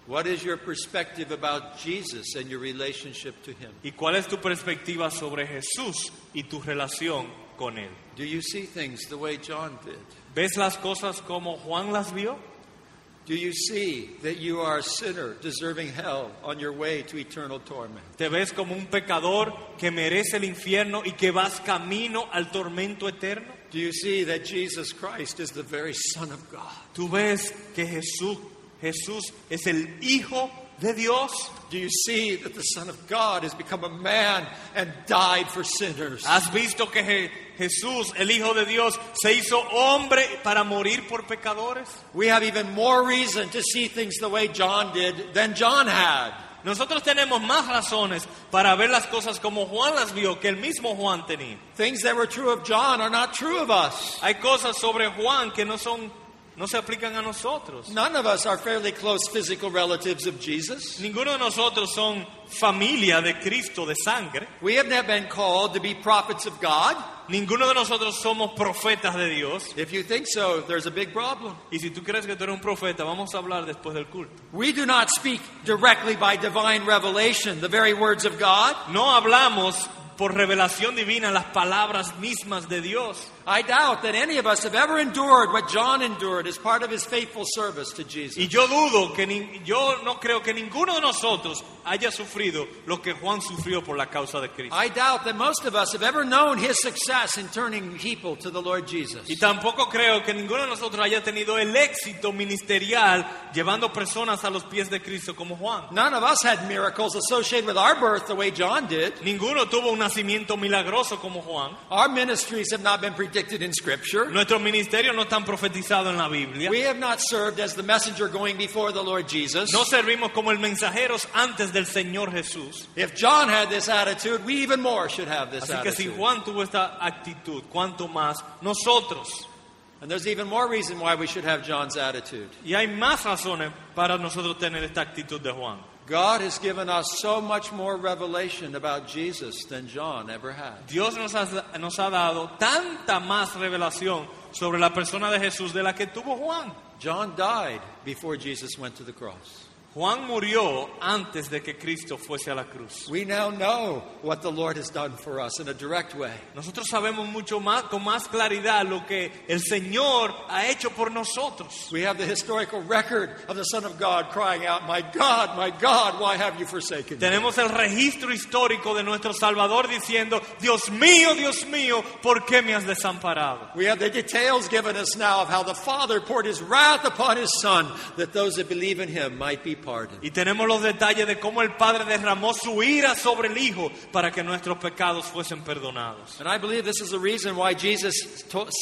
What is your perspective about Jesus and your relationship to Him? ¿Y cuál es tu perspectiva sobre Jesús y tu relación con Él? Do you see things the way John did? ¿Ves las cosas como Juan las vio? Do you see that you are a sinner deserving hell on your way to eternal torment? ¿Te ves como un pecador que merece el infierno y que vas camino al tormento eterno? Do you see that Jesus Christ is the very Son of God? ¿Tú ves que Jesús, Jesús es el Hijo de Dios? Do you see that the Son of God has become a man and died for sinners? ¿Has visto que Je- Jesús, el Hijo de Dios, se hizo hombre para morir por pecadores? We have even more reason to see things the way John did than John had. Nosotros tenemos más razones para ver las cosas como Juan las vio que el mismo Juan tenía. Things that were true of John are not true of us. Hay cosas sobre Juan que no son no se aplican a nosotros. None of us are fairly close physical relatives of Jesus. Ninguno de nosotros son familia de Cristo de sangre. We have not been called to be prophets of God. Ninguno de nosotros somos profetas de Dios. If you think so, there's a big problem. Y si tú crees que tú eres un profeta, vamos a hablar después del culto. We do not speak directly by divine revelation, the very words of God. No hablamos por revelación divina las palabras mismas de Dios. I doubt that any of us have ever endured what John endured as part of his faithful service to Jesus. Y yo dudo que ni- yo no creo que ninguno de nosotros haya sufrido lo que Juan sufrió por la causa de Cristo. I doubt that most of us have ever known his success in turning people to the Lord Jesus. Y tampoco creo que ninguno de nosotros haya tenido el éxito ministerial llevando personas a los pies de Cristo como Juan. None of us had miracles associated with our birth the way John did. Ninguno tuvo un nacimiento milagroso como Juan. Our ministries have not been predicted in Scripture. Nuestros ministerios no están profetizados en la Biblia. We have not served as the messenger going before the Lord Jesus. No servimos como el mensajeros antes del Señor Jesús. If John had this attitude, we even more should have this Así que si attitude. Juan tuvo esta actitud, cuanto más nosotros. And there's even more reason why we should have John's attitude. Y hay más razones para nosotros tener esta actitud de Juan. God has given us so much more revelation about Jesus than John ever had. Dios nos ha, nos ha dado tanta más revelación sobre la persona de Jesús de la que tuvo Juan. John died before Jesus went to the cross. Juan murió antes de que Cristo fuese a la cruz. We now know what the Lord has done for us in a direct way. Nosotros sabemos mucho más, con más claridad lo que el Señor ha hecho por nosotros. We have the historical record of the Son of God crying out, My God, my God, why have you forsaken me? Tenemos el registro histórico de nuestro Salvador diciendo, Dios mío, Dios mío, ¿por qué me has desamparado? We have the details given us now of how the Father poured his wrath upon his Son that those that believe in him might be pardoned. Y tenemos los detalles de cómo el Padre derramó su ira sobre el Hijo para que nuestros pecados fuesen perdonados. And I believe this is the reason why Jesus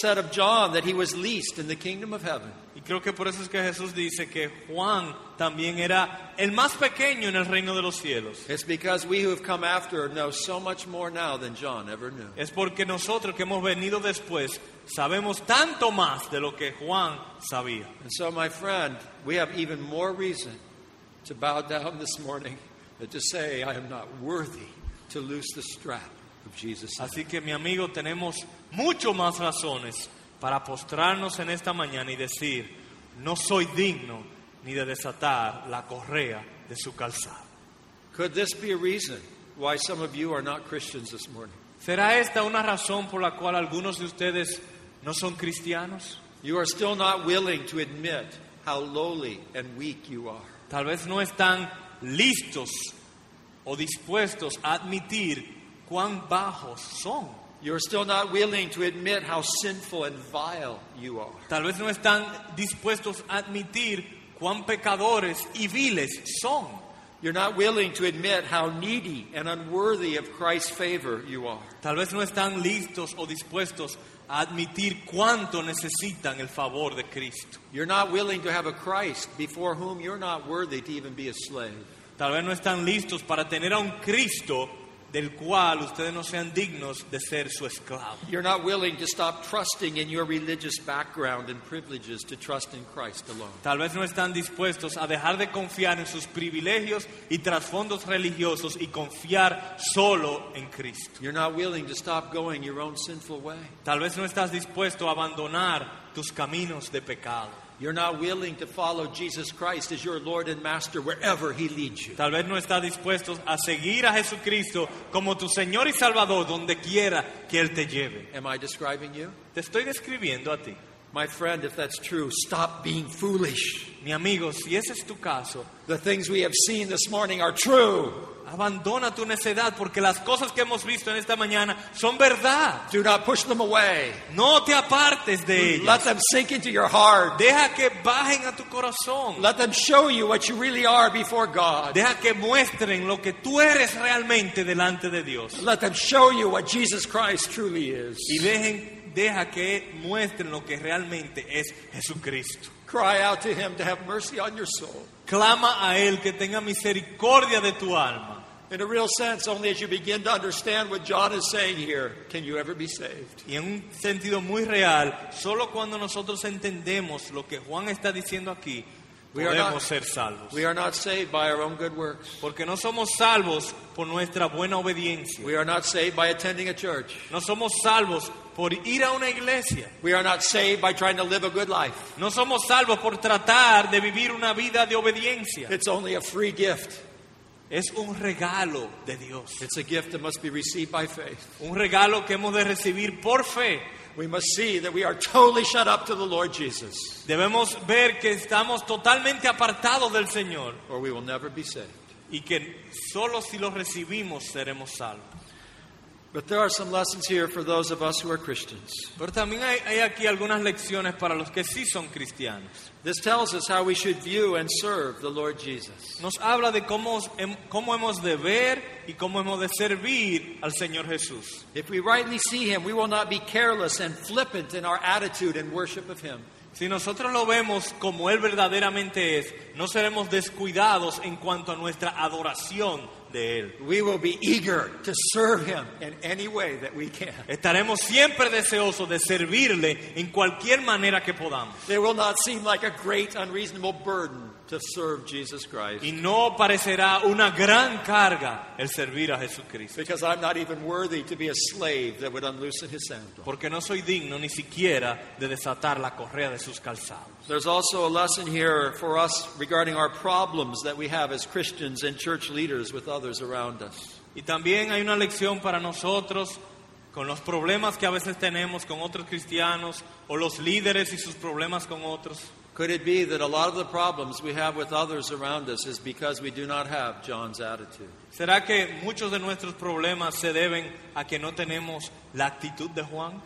said of John that he was least in the kingdom of heaven. Y creo que por eso es que Jesús dice que Juan también era el más pequeño en el reino de los cielos. It's because we who have come after know so much more now than John ever knew. Es porque nosotros que hemos venido después sabemos tanto más de lo que Juan sabía. And so, my friend, we have even more reason to bow down this morning than to say, I am not worthy to loose the strap of Jesus. Así que mi amigo, tenemos mucho más razones para postrarnos en esta mañana y decir, no soy digno ni de desatar la correa de su calzado. Could this be a reason why some of you are not Christians this morning? ¿Será esta una razón por la cual algunos de ustedes no son cristianos? You are still not willing to admit how lowly and weak you are. Tal vez no están listos o dispuestos a admitir cuán bajos son. You're still not willing to admit how sinful and vile you are. Tal vez no están dispuestos a admitir cuán pecadores y viles son. You're not willing to admit how needy and unworthy of Christ's favor you are. Tal vez no están listos o dispuestos a admitir cuánto necesitan el favor de Cristo. You're not willing to have a Christ before whom you're not worthy to even be a slave. Tal vez no están listos para tener a un Cristo del cual ustedes no sean dignos de ser su esclavo. You're not willing to stop trusting in your religious background and privileges to trust in Christ alone. Tal vez no están dispuestos a dejar de confiar en sus privilegios y trasfondos religiosos y confiar solo en Cristo. You're not willing to stop going your own sinful way. Tal vez no estás dispuesto a abandonar tus caminos de pecado. You're not willing to follow Jesus Christ as your Lord and Master wherever He leads you. Tal vez no estás dispuesto a seguir a Jesucristo como tu Señor y Salvador donde quiera que Él te lleve. Am I describing you? Te estoy describiendo a ti. My friend, if that's true, stop being foolish. Mi amigo, si ese es tu caso, The things we have seen this morning are true. Abandona tu necedad porque las cosas que hemos visto en esta mañana son verdad. Do not push them away. No te apartes de Let ellas. them sink into your heart. Deja que bajen a tu corazón. Let them show you what you really are before God. Deja que muestren lo que tú eres realmente delante de Dios. Let them show you what Jesus Christ truly is. Y dejen, deja que muestren lo que realmente es Jesucristo. Cry out to Him to have mercy on your soul. Clama a Él que tenga misericordia de tu alma. In a real sense, only as you begin to understand what John is saying here can you ever be saved. Y en un sentido muy real, solo cuando nosotros entendemos lo que Juan está diciendo aquí, We are podemos not- ser salvos. We are not saved by our own good works. Porque no somos salvos por nuestra buena obediencia. We are not saved by attending a church. No somos salvos por ir a una iglesia. We are not saved by trying to live a good life. No somos salvos por tratar de vivir una vida de obediencia. It's only a free gift. Es un regalo de Dios. It's a gift that must be received by faith. Un regalo que hemos de recibir por fe. We must see that we are totally shut up to the Lord Jesus, Debemos ver que estamos totalmente apartados del Señor or we will never be saved. y que solo si lo recibimos seremos salvos. But there are some lessons here for those of us who are Christians. Pero también hay, hay aquí algunas lecciones para los que sí son cristianos. This tells us how we should view and serve the Lord Jesus. Nos habla de cómo, cómo hemos de ver y cómo hemos de servir al Señor Jesús. If we rightly see Him, we will not be careless and flippant in our attitude and worship of Him. Si nosotros lo vemos como Él verdaderamente es, no seremos descuidados en cuanto a nuestra adoración de Él. We will be eager to serve Him in any way that we can. Estaremos siempre deseosos de servirle en cualquier manera que podamos. It will not seem like a great, unreasonable burden to serve Jesus Christ. Y no parecerá una gran carga el servir a Jesucristo. Because I'm not even worthy to be a slave that would unloosen his sandal. Porque no soy digno ni siquiera de desatar la correa de sus calzados. There's also a lesson here for us regarding our problems that we have as Christians and church leaders with others around us. Y también hay una lección para nosotros con los problemas que a veces tenemos con otros cristianos o los líderes y sus problemas con otros. Could it be that a lot of the problems we have with others around us is because we do not have John's attitude? ¿Será que muchos de nuestros problemas se deben a que no tenemos la actitud de Juan?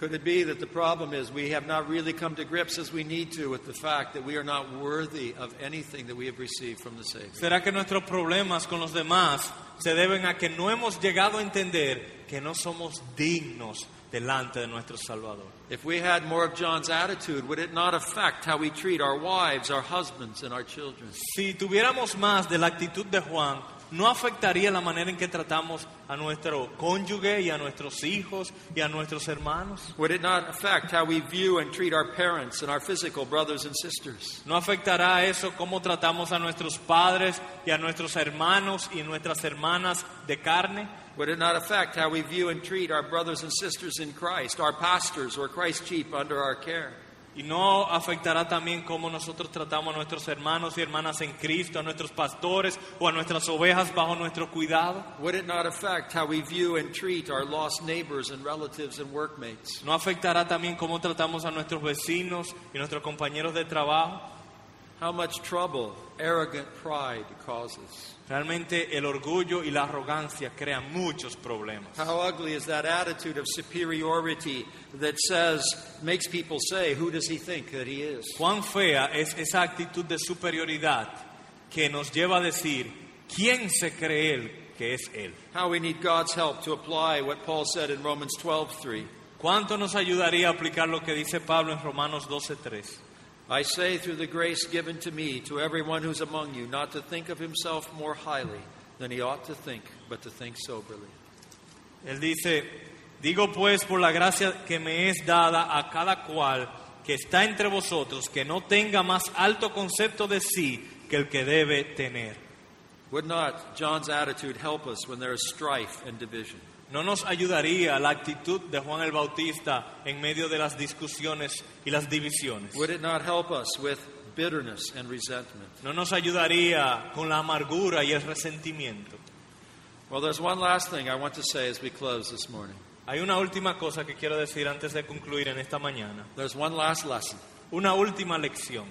Could it be that the problem is we have not really come to grips as we need to with the fact that we are not worthy of anything that we have received from the Savior? ¿Será que nuestros problemas con los demás se deben a que no hemos llegado a entender que no somos dignos delante de nuestro Salvador? If we had more of John's attitude, would it not affect how we treat our wives, our husbands, and our children? Si tuviéramos más de la actitud de Juan, ¿no afectaría la manera en que tratamos a nuestro cónyuge y a nuestros hijos y a nuestros hermanos? Would it not affect how we view and treat our parents and our physical brothers and sisters? ¿No afectará eso cómo tratamos a nuestros padres y a nuestros hermanos y nuestras hermanas de carne? Would it not affect how we view and treat our brothers and sisters in Christ, our pastors or Christ's sheep under our care? ¿Y no afectará también cómo nosotros tratamos a nuestros hermanos y hermanas en Cristo, a nuestros pastores o a nuestras ovejas bajo nuestro cuidado? Would it not affect how we view and treat our lost neighbors and relatives and workmates? ¿No afectará también cómo tratamos a nuestros vecinos y nuestros compañeros de trabajo? How much trouble arrogant pride causes. Realmente el orgullo y la arrogancia crean muchos problemas. How ugly is that attitude of superiority that says, makes people say, Who does he think that he is? Cuán fea es esa actitud de superioridad que nos lleva a decir, ¿quién se cree él que es él? How we need God's help to apply what Paul said in Romans 12:3. ¿Cuánto nos ayudaría a aplicar lo que dice Pablo en Romanos 12:3? I say through the grace given to me to everyone who's among you not to think of himself more highly than he ought to think, but to think soberly. Él dice, digo pues por la gracia que me es dada a cada cual que está entre vosotros, que no tenga más alto concepto de sí que el que debe tener. Would not John's attitude help us when there is strife and division? ¿No nos ayudaría la actitud de Juan el Bautista en medio de las discusiones y las divisiones? Would it not help us with bitterness and resentment? ¿No nos ayudaría con la amargura y el resentimiento? Well, there's one last thing I want to say as we close this morning. Hay una última cosa que quiero decir antes de concluir en esta mañana. There's one last lesson. Una última lección.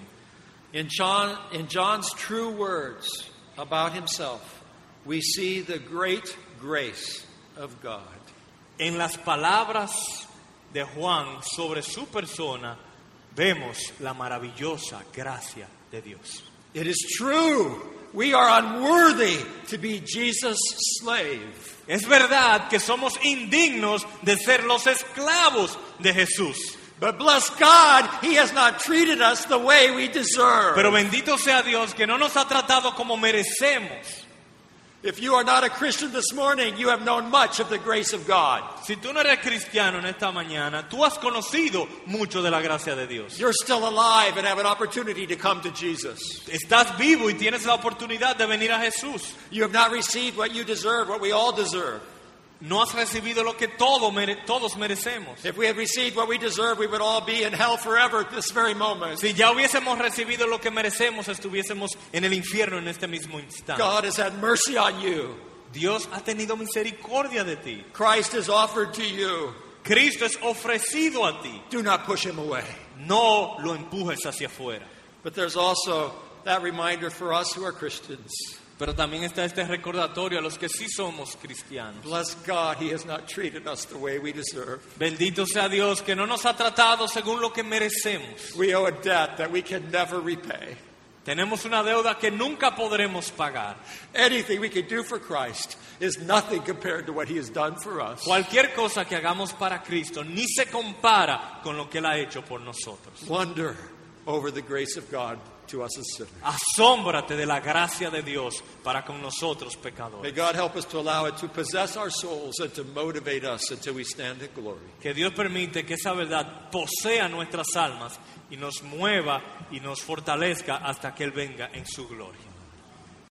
In, John, in John's true words about himself, we see the great grace of God. En las palabras de Juan sobre su persona vemos la maravillosa gracia de Dios. It is true, we are unworthy to be Jesus' slave. Es verdad que somos indignos de ser los esclavos de Jesús. But bless God, He has not treated us the way we deserve. Pero bendito sea Dios que no nos ha tratado como merecemos. If you are not a Christian this morning, you have known much of the grace of God. Si tú no eres cristiano en esta mañana, tú has conocido mucho de la gracia de Dios. You're still alive and have an opportunity to come to Jesus. Estás vivo y tienes la oportunidad de venir a Jesús. You have not received what you deserve, what we all deserve. No has recibido lo que todo mere- todos merecemos. If we had received what we deserve, we would all be in hell forever at this very moment. Si ya hubiésemos recibido lo que merecemos, estuviésemos en el infierno en este mismo instante. God has had mercy on you. Dios ha tenido misericordia de ti. Christ is offered to you. Cristo es ofrecido a ti. Do not push him away. No lo empujes hacia afuera. But there's also that reminder for us who are Christians. Pero también está este recordatorio a los que sí somos cristianos. Bless God, He has not treated us the way we deserve. Bendito sea Dios que no nos ha tratado según lo que merecemos. We owe a debt that we can never repay. Tenemos una deuda que nunca podremos pagar. Anything we can do for Christ is nothing compared to what He has done for us. Cualquier cosa que hagamos para Cristo ni se compara con lo que Él ha hecho por nosotros. Wonder over the grace of God to us as sinners. Asómbrate de la gracia de Dios para con nosotros May pecadores. God help us to allow it to possess our souls and to motivate us until we stand in glory. Que Dios permite que esa verdad posea nuestras almas y nos mueva y nos fortalezca hasta que Él venga en su gloria.